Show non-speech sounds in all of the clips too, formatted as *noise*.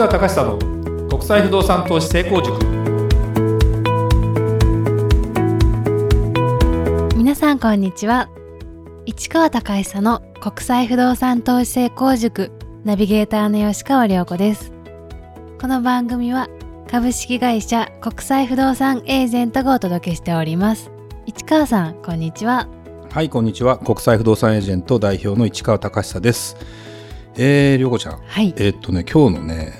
川隆久の国際不動産投資成功塾。皆さんこんにちは。市川隆久の国際不動産投資成功塾ナビゲーターの吉川良子です。この番組は株式会社国際不動産エージェントがお届けしております。市川さんこんにちは。はいこんにちは。国際不動産エージェント代表の市川隆久です。えー、りょうこちゃん。はい。えーっとね今日のね、うん、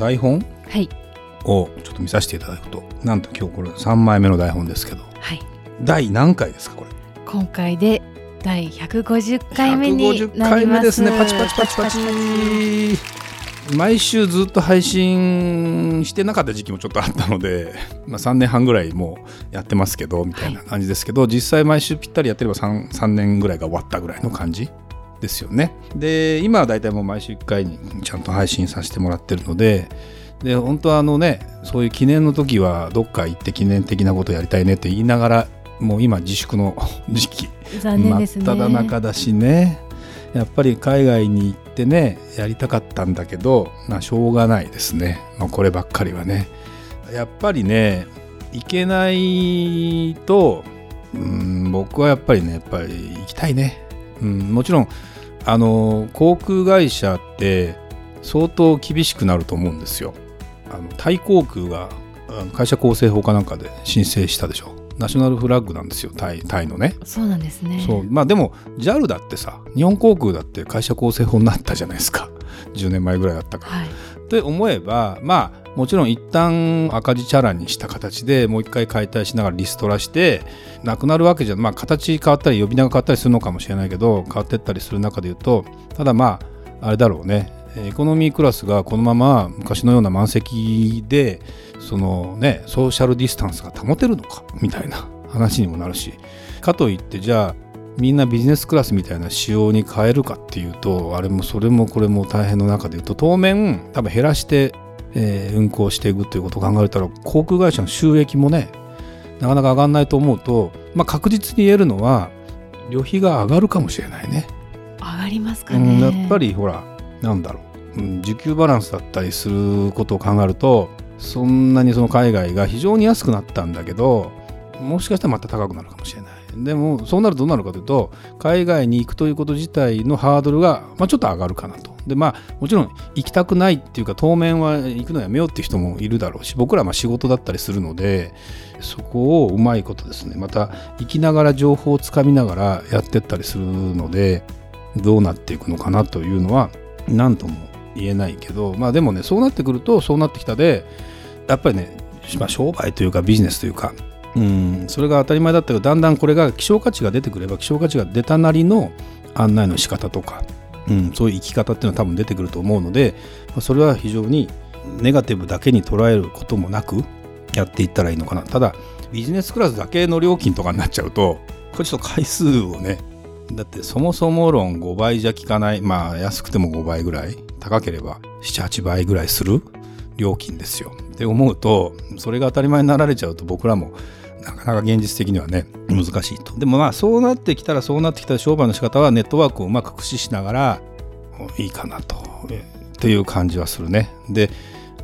台本？はい。をちょっと見させていただくとなんと今日これ3枚目の台本ですけど。はい。第何回ですかこれ？今回で第150回目に150なります。回目ですね。パチパチパチパチ。毎週ずっと配信してなかった時期もちょっとあったので、まあ、3年半ぐらいもうやってますけどみたいな感じですけど、実際毎週ぴったりやってれば 3, 3年ぐらいが終わったぐらいの感じですよね。で今は大体もう毎週1回にちゃんと配信させてもらってるのでで本当はあのねそういう記念の時はどっか行って記念的なことやりたいねって言いながらもう今自粛の *laughs* 時期残念ですね。真っ只中だしね。やっぱり海外に行ってねやりたかったんだけど、まあ、しょうがないですね、まあ、こればっかりはね。やっぱりね行けないとうん僕はやっぱりねやっぱり行きたいね、うん、もちろんあの航空会社って相当厳しくなると思うんですよ。あのタイ航空が会社構成法かなんかで申請したでしょ。ナショナルフラッグなんですよ。タイタイのね。そうなんですね。そう。まあでも JAL だってさ日本航空だって会社構成法になったじゃないですか。10年前ぐらいだったから。はいって思えばまあもちろん一旦赤字チャラにした形でもう一回解体しながらリストラしてなくなるわけじゃまあ形変わったり呼び名が変わったりするのかもしれないけど変わってったりする中で言うとただまああれだろうね。エコノミークラスがこのまま昔のような満席でそのねソーシャルディスタンスが保てるのかみたいな話にもなるし。かといってじゃあみんなビジネスクラスみたいな仕様に変えるかっていうとあれもそれもこれも大変の中で言うと当面多分減らして、えー運航していくということを考えたら航空会社の収益もねなかなか上がらないと思うと、まあ、確実に言えるのは旅費が上がるかもしれないね。上がりますかうね、ん、やっぱりほらなんだろう、うん、需給バランスだったりすることを考えるとそんなにその海外が非常に安くなったんだけどもしかしたらまた高くなるかもしれないでもそうなるとどうなるかというと海外に行くということ自体のハードルが、まあ、ちょっと上がるかなと。でまあもちろん行きたくないっていうか当面は行くのやめようっていう人もいるだろうし僕らはま仕事だったりするのでそこをうまいことですねまた行きながら情報をつかみながらやってったりするのでどうなっていくのかなというのは何とも言えないけどまあでもねそうなってくるとそうなってきたでやっぱりね、まあ、商売というかビジネスというかうんそれが当たり前だったけどだんだんこれが希少価値が出てくれば希少価値が出たなりの案内の仕方とか、うん、そういう生き方っていうのは多分出てくると思うのでそれは非常にネガティブだけに捉えることもなくやっていったらいいのかな。ただビジネスクラスだけの料金とかになっちゃうとこれちょっと回数をねだってそもそも論5倍じゃ効かないまあ安くても5倍ぐらい高ければ78倍ぐらいする料金ですよ。って思うとそれが当たり前になられちゃうと僕らもなかなか現実的にはね難しいと。でもまあそうなってきたらそうなってきたら商売の仕方はネットワークをうまく駆使しながらいいかなとえっていう感じはするね。で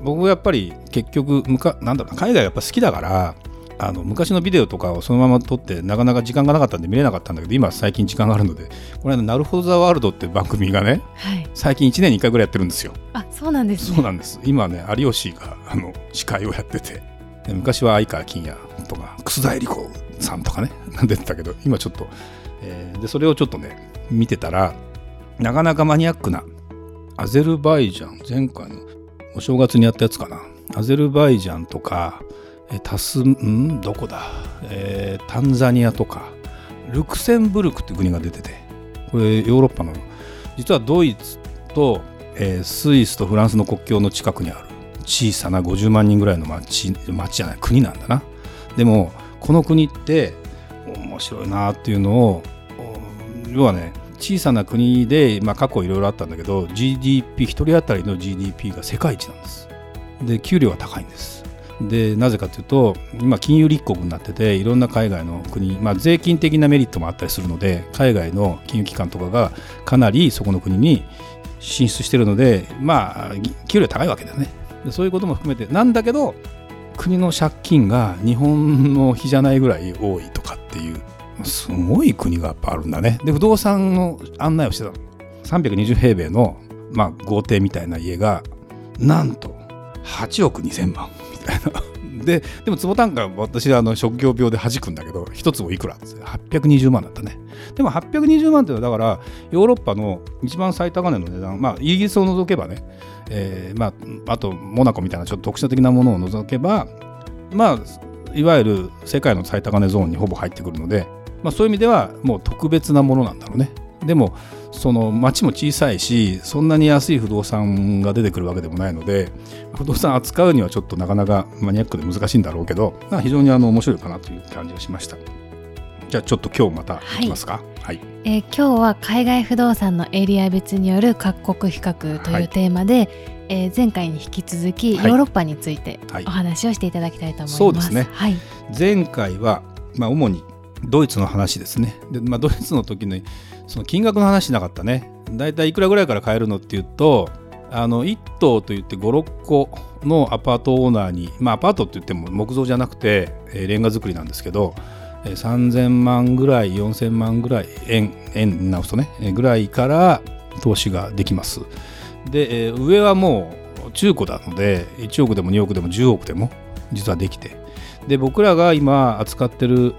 僕はやっぱり結局むかなんだろうな海外がやっぱ好きだからあの昔のビデオとかをそのまま撮ってなかなか時間がなかったんで見れなかったんだけど今最近時間があるのでこの間「なるほどザワールド」っていう番組がねはい。最近1年に1回ぐらいやってるんですよ。あそうなんですね。そうなんです。今ね有吉があの司会をやっててで昔は相川金也とか楠田絵理子さんとかね *laughs* 出てたけど今ちょっと、えーでそれをちょっとね見てたらなかなかマニアックなアゼルバイジャン前回のお正月にやったやつかな。アゼルバイジャンとかえータスんどこだ、えータンザニアとかルクセンブルクって国が出ててこれヨーロッパの実はドイツと、えースイスとフランスの国境の近くにある。小さな50万人ぐらいの町町じゃない国なんだな。でもこの国って面白いなっていうのを要はね小さな国で、まあ、過去いろいろあったんだけど GDP 一人当たりの GDP が世界一なんです。で給料は高いんです。でなぜかというと今金融立国になってていろんな海外の国、まあ、税金的なメリットもあったりするので海外の金融機関とかがかなりそこの国に進出してるのでまあ給料高いわけだよね。でそういうことも含めてなんだけど国の借金が日本の比じゃないぐらい多いとかっていうすごい国がやっぱあるんだね。で不動産の案内をしてた320平米の、まあ、豪邸みたいな家がなんと8億2000万みたいな。ででも坪単価私はあの職業病で弾くんだけど一坪いくら820万だったね。でも820万っていうのはだからヨーロッパの一番最高値の値段まあイギリスを除けばね、えー、まあ、あとモナコみたいなちょっと特殊的なものを除けばまあいわゆる世界の最高値ゾーンにほぼ入ってくるので、まあ、そういう意味ではもう特別なものなんだろうね。でもその町も小さいしそんなに安い不動産が出てくるわけでもないので不動産扱うにはちょっとなかなかマニアックで難しいんだろうけど、まあ、非常にあの面白いかなという感じがしました。じゃあちょっと今日またいきますか、はい、えー、今日は海外不動産のエリア別による各国比較というテーマで、はい、えー、前回に引き続きヨーロッパについてお話をしていただきたいと思います、そうですね、はい、前回は、まあ、主にドイツの話ですね。で、まあ、ドイツの時にその金額の話しなかったね。だいたいいくらぐらいから買えるのっていうとあの1棟といって56個のアパートオーナーに、まあ、アパートって言っても木造じゃなくて、え、レンガ造りなんですけど、えー、3000万ぐらい4000万ぐらい円円直すとね、え、ぐらいから投資ができます。で、え、上はもう中古なので1億でも2億でも10億でも実はできて。で僕らが今扱ってる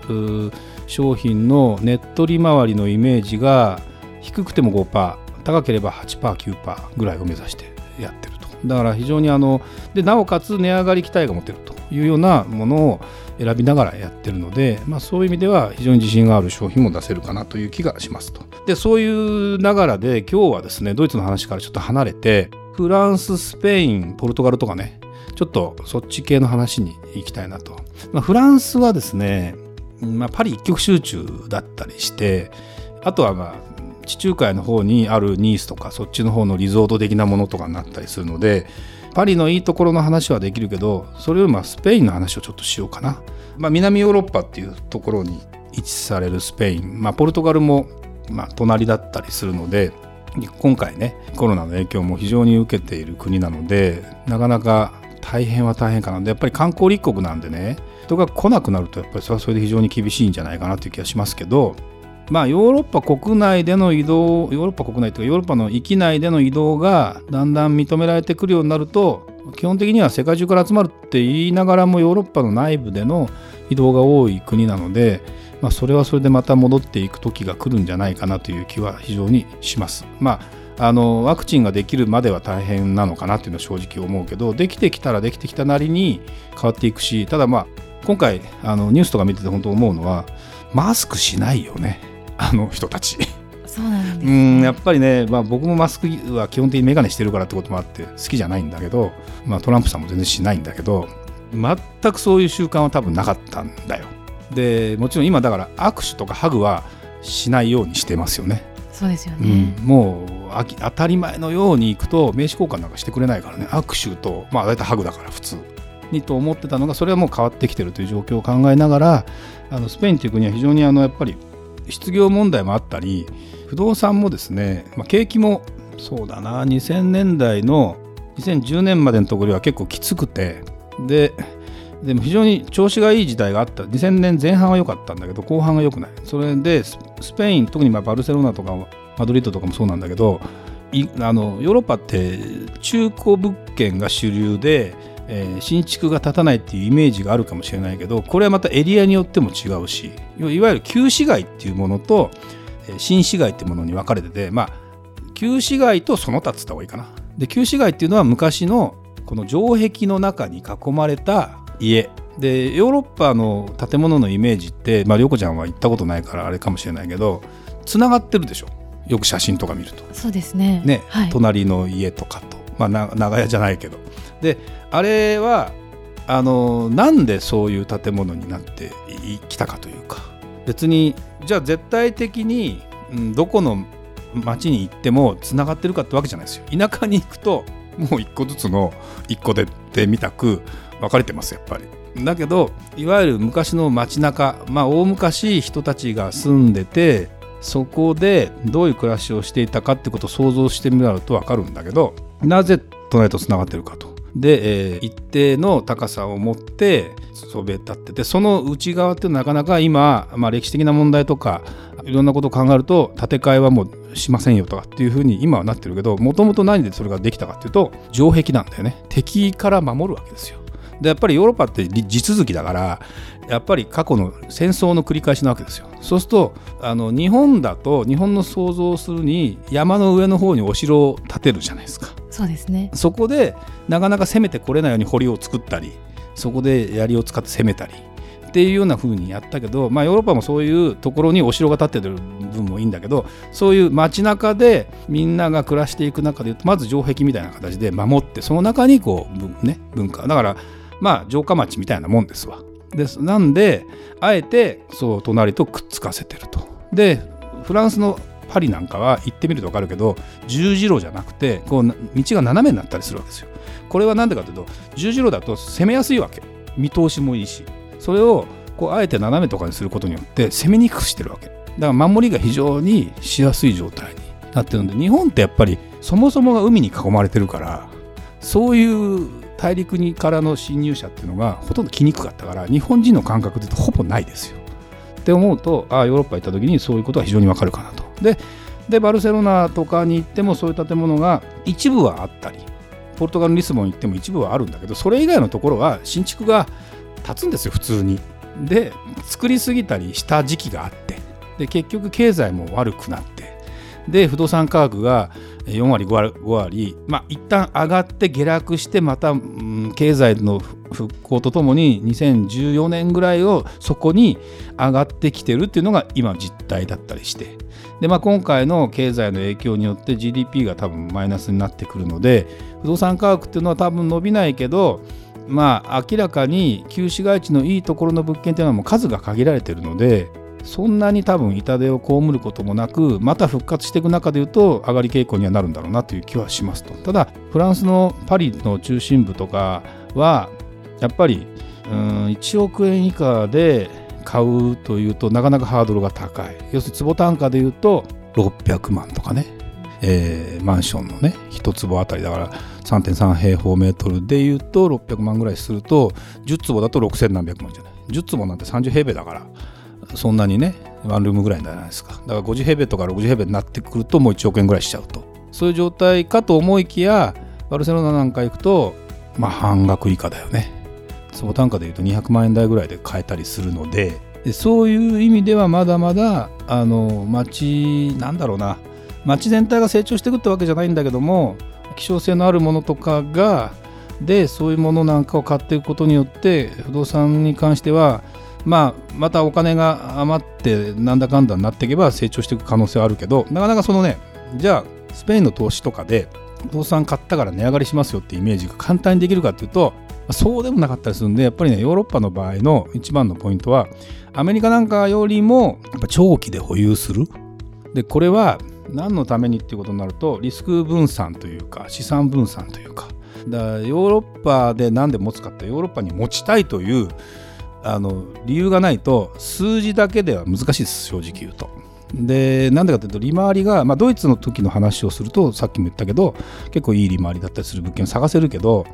商品のネット利回りのイメージが低くても5%高ければ 8%9% ぐらいを目指してやってると。だから非常にあのでなおかつ値上がり期待が持てるというようなものを選びながらやってるので、まあ、そういう意味では非常に自信がある商品も出せるかなという気がしますと。でそういうながらで今日はですねドイツの話からちょっと離れてフランススペインポルトガルとかねちょっとそっち系の話に行きたいなと、まあ、フランスはですね、まあ、パリ一極集中だったりしてあとはまあ地中海の方にあるニースとかそっちの方のリゾート的なものとかになったりするのでパリのいいところの話はできるけどそれよりもスペインの話をちょっとしようかな、まあ、南ヨーロッパっていうところに位置されるスペイン、まあ、ポルトガルもま隣だったりするので今回ねコロナの影響も非常に受けている国なのでなかなか大変は大変かなでやっぱり観光立国なんでね人が来なくなるとやっぱりそれはそれで非常に厳しいんじゃないかなという気がしますけどまあ、ヨーロッパ国内での移動ヨーロッパ国内というかヨーロッパの域内での移動がだんだん認められてくるようになると基本的には世界中から集まるって言いながらもヨーロッパの内部での移動が多い国なので、まあ、それはそれでまた戻っていく時が来るんじゃないかなという気は非常にします。まあ、あのワクチンができるまでは大変なのかなというのは正直思うけどできてきたらできてきたなりに変わっていくしただまあ今回あのニュースとか見てて本当思うのはマスクしないよね。あの人たち。そうなんです、ね、うんやっぱりね、まあ、僕もマスクは基本的に眼鏡してるからってこともあって好きじゃないんだけど、まあ、トランプさんも全然しないんだけど全くそういう習慣は多分なかったんだよ。でもちろん今だから握手とかハグはしないようにしてますよね。そうですよね、うん、もう当たり前のように行くと名刺交換なんかしてくれないからね。握手とまあ大体ハグだから普通。にと思ってたのがそれはもう変わってきてるという状況を考えながらあのスペインという国は非常にあのやっぱり失業問題もあったり不動産もですね、まあ、景気もそうだな2000年代の2010年までのところは結構きつくてででも非常に調子がいい時代があった。2000年前半は良かったんだけど後半が良くない。それでスペイン特にまあバルセロナとかマドリードとかもそうなんだけどあのヨーロッパって中古物件が主流でえー、新築が建たないっていうイメージがあるかもしれないけどこれはまたエリアによっても違うしいわゆる旧市街っていうものと、え、新市街っていうものに分かれててまあ旧市街とその他っつった方がいいかな。で旧市街っていうのは昔のこの城壁の中に囲まれた家でヨーロッパの建物のイメージってまあ涼子ちゃんは行ったことないからあれかもしれないけどつながってるでしょよく写真とか見ると。そうですね。ね、はい、隣の家とかと。まあ長屋じゃないけど。であれはあのなんでそういう建物になってきたかというか。別にじゃあ絶対的に、うん、どこの町に行ってもつながってるかってわけじゃないですよ。田舎に行くともう一個ずつの一個でってみたく分かれてますやっぱり。だけどいわゆる昔の街中まあ大昔人たちが住んでてそこでどういう暮らしをしていたかってことを想像してみると分かるんだけどなぜ隣とつながってるかと。で、えー、一定の高さを持ってそべ立っててその内側っていうのはなかなか今、まあ、歴史的な問題とかいろんなことを考えると建て替えはもうしませんよとかっていうふうに今はなってるけどもともと何でそれができたかっていうと城壁なんだよね敵から守るわけですよ。でやっぱりヨーロッパって地続きだからやっぱり過去の戦争の繰り返しなわけですよ。そうするとあの日本だと日本の想像するに山の上の方にお城を建てるじゃないですか。そうですねそこでなかなか攻めてこれないように堀を作ったりそこで槍を使って攻めたりっていうような風にやったけど、まあ、ヨーロッパもそういうところにお城が建ってる部分もいいんだけどそういう街中でみんなが暮らしていく中でまず城壁みたいな形で守ってその中にこう、ね、文化だからまあ城下町みたいなもんですわ。ですなんであえてそう隣とくっつかせてると。でフランスのパリなんかは行ってみると分かるけど十字路じゃなくてこう道が斜めになったりするわけですよ。これは何でかというと十字路だと攻めやすいわけ見通しもいいしそれをこうあえて斜めとかにすることによって攻めにくくしてるわけだから守りが非常にしやすい状態になってるんで日本ってやっぱりそもそもが海に囲まれてるからそういう大陸にからの侵入者っていうのがほとんど来にくかったから日本人の感覚でいうとほぼないですよ。って思うとああヨーロッパ行った時にそういうことは非常にわかるかなと。ででバルセロナとかに行ってもそういう建物が一部はあったりポルトガルリスボン行っても一部はあるんだけどそれ以外のところは新築が建つんですよ普通に。で作りすぎたりした時期があってで結局経済も悪くなってで不動産価格が4割5割まあ一旦上がって下落してまた、うん、経済の復興とともに2014年ぐらいをそこに上がってきてるっていうのが今実態だったりして。で、まあ、今回の経済の影響によって GDP が多分マイナスになってくるので不動産価格っていうのは多分伸びないけどまあ明らかに旧市街地のいいところの物件っていうのはもう数が限られてるのでそんなに多分痛手を被ることもなくまた復活していく中でいうと上がり傾向にはなるんだろうなという気はしますと。ただフランスのパリの中心部とかはやっぱりうん1億円以下で買うというとなかなかハードルが高い。要するに坪単価でいうと600万とかね、えー、マンションのね1坪あたりだから3.3平方メートルでいうと600万ぐらいすると10坪だと6000何百万じゃない。10坪なんて30平米だから。そんなにねワンルームぐらいじゃないですか。だから50平米とか60平米になってくるともう1億円ぐらいしちゃうと。そういう状態かと思いきやバルセロナなんか行くとまあ半額以下だよね。坪単価でいうと200万円台ぐらいで買えたりするので。でそういう意味ではまだまだあの町なんだろうな。町全体が成長していくってわけじゃないんだけども希少性のあるものとかがでそういうものなんかを買っていくことによって不動産に関してはまあ、またお金が余ってなんだかんだになっていけば成長していく可能性はあるけどなかなかそのねじゃあスペインの投資とかで不動産買ったから値上がりしますよってイメージが簡単にできるかっていうとそうでもなかったりするんでやっぱりねヨーロッパの場合の一番のポイントはアメリカなんかよりもやっぱ長期で保有する。でこれは何のためにっていうことになるとリスク分散というか資産分散というか。だからヨーロッパで何で持つかってヨーロッパに持ちたいというあの理由がないと数字だけでは難しいです正直言うと。でなんでかというと利回りが、まあ、ドイツの時の話をするとさっきも言ったけど結構いい利回りだったりする物件を探せるけど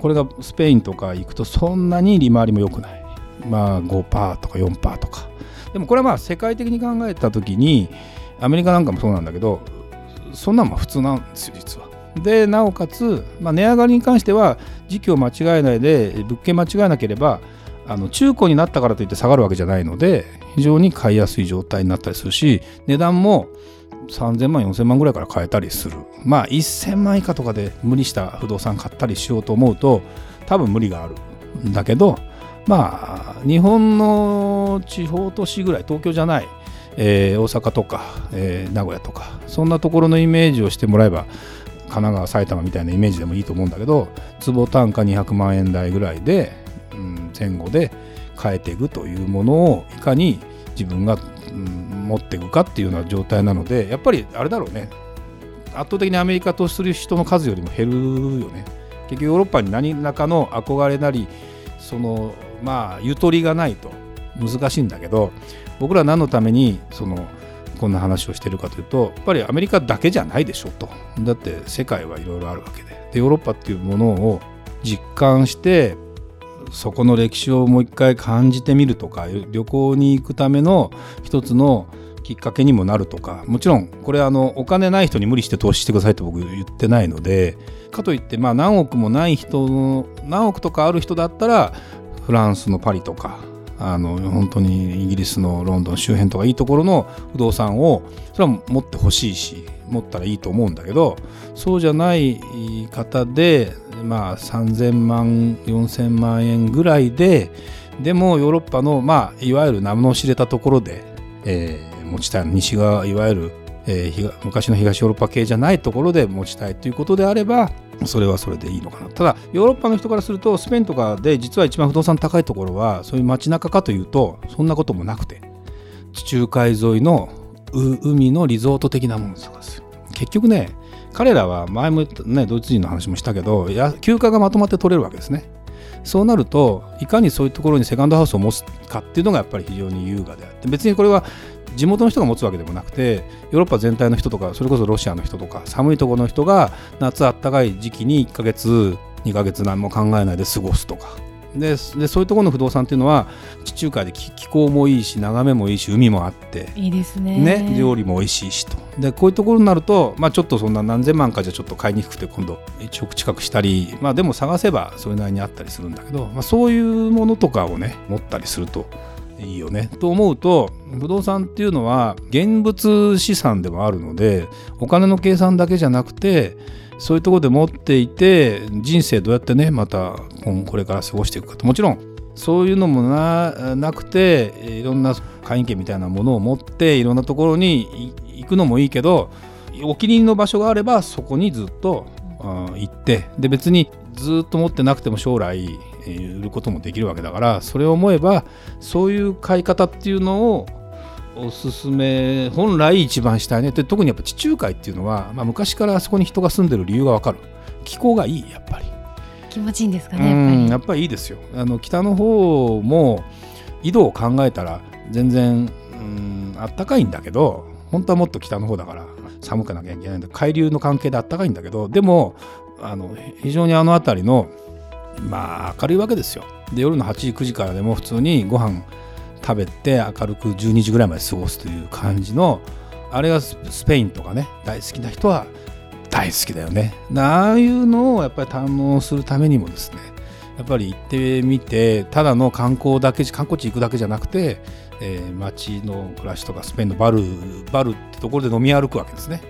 これがスペインとか行くとそんなに利回りも良くない。まあ5%とか4%とか。でもこれはまあ世界的に考えた時にアメリカなんかもそうなんだけどそんなん普通なんですよ実は。でなおかつ、まあ、値上がりに関しては時期を間違えないで物件間違えなければあの中古になったからといって下がるわけじゃないので非常に買いやすい状態になったりするし値段も3000万4000万ぐらいから買えたりする。まあ1000万以下とかで無理した不動産買ったりしようと思うと多分無理がある。んだけどまあ日本の地方都市ぐらい東京じゃない、えー、大阪とか、えー、名古屋とかそんなところのイメージをしてもらえば神奈川埼玉みたいなイメージでもいいと思うんだけど坪単価200万円台ぐらいで、前後で変えていくというものをいかに自分が、うん、持っていくかっていうような状態なのでやっぱりあれだろうね。圧倒的にアメリカ投資する人の数よりも減るよね。結局ヨーロッパに何らかの憧れなりそのまあゆとりがないと。難しいんだけど僕ら何のためにそのこんな話をしてるかというとやっぱりアメリカだけじゃないでしょと。だって世界はいろいろあるわけで。でヨーロッパっていうものを実感してそこの歴史をもう一回感じてみるとか旅行に行くための一つのきっかけにもなるとか。もちろんこれあのお金ない人に無理して投資してくださいと僕言ってないのでかといってまあ何億もない人の何億とかある人だったらフランスのパリとかあの本当にイギリスのロンドン周辺とかいいところの不動産をそれは持ってほしいし持ったらいいと思うんだけどそうじゃない方でまあ3000万4000万円ぐらいででもヨーロッパのまあいわゆる名の知れたところで、えー、持ちたい西側いわゆる、えー、昔の東ヨーロッパ系じゃないところで持ちたいということであればそれはそれでいいのかな。ただヨーロッパの人からするとスペインとかで実は一番不動産高いところはそういう街中かというとそんなこともなくて地中海沿いの海のリゾート的なものとかです。結局ね彼らは前もねドイツ人の話もしたけど休暇がまとまって取れるわけですね。そうなるといかにそういうところにセカンドハウスを持つかっていうのがやっぱり非常に優雅であって別にこれは地元の人が持つわけでもなくてヨーロッパ全体の人とかそれこそロシアの人とか寒いところの人が夏あったかい時期に1ヶ月2ヶ月何も考えないで過ごすとかででそういうところの不動産っていうのは地中海で気候もいいし眺めもいいし海もあって。いいですね。ね料理も美味しいしと。でこういうところになると、まあ、ちょっとそんな何千万かじゃちょっと買いにくくて今度1億近くしたり、まあ、でも探せばそれなりにあったりするんだけど、まあ、そういうものとかをね持ったりするといいよね。と思うと不動産っていうのは現物資産でもあるのでお金の計算だけじゃなくてそういうところで持っていて人生どうやってねまたこれから過ごしていくかと。もちろんそういうのもななくていろんな会員権みたいなものを持っていろんなところに行くのもいいけどお気に入りの場所があればそこにずっと行って。で別にずっと持ってなくても将来売ることもできるわけだからそれを思えばそういう買い方っていうのをおすすめ本来一番したいね。で特にやっぱ地中海っていうのは、まあ、昔からあそこに人が住んでる理由がわかる。気候がいいやっぱり。気持ちいいんですかねやっぱり。やっぱりいいですよ。あの北の方も緯度を考えたら全然うんあったかいんだけど本当はもっと北の方だから寒くなきゃいけないんだ。海流の関係であったかいんだけどでもあの非常にあの辺りのまあ明るいわけですよ。で夜の8時9時からでも普通にご飯食べて明るく12時ぐらいまで過ごすという感じのあれがスペインとかね大好きな人は大好きだよね。ああいうのをやっぱり堪能するためにもですねやっぱり行ってみてただの観光だけ観光地行くだけじゃなくて、えー、街の暮らしとかスペインのバルバルってところで飲み歩くわけですね。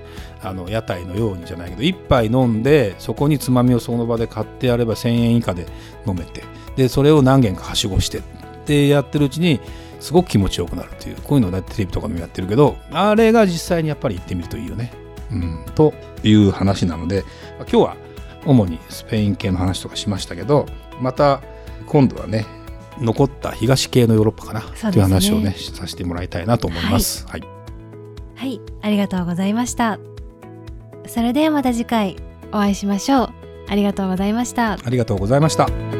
あの屋台のようにじゃないけど1杯飲んでそこにつまみをその場で買ってやれば1000円以下で飲めてでそれを何軒かはしごしてってやってるうちにすごく気持ちよくなるというこういうのをテレビとかでもやってるけどあれが実際にやっぱり行ってみるといいよね。うん、という話なので今日は主にスペイン系の話とかしましたけどまた今度はね残った東系のヨーロッパかな、ね、という話をねさせてもらいたいなと思います。はい、はい、ありがとうございました。それではまた次回お会いしましょう。ありがとうございました。ありがとうございました。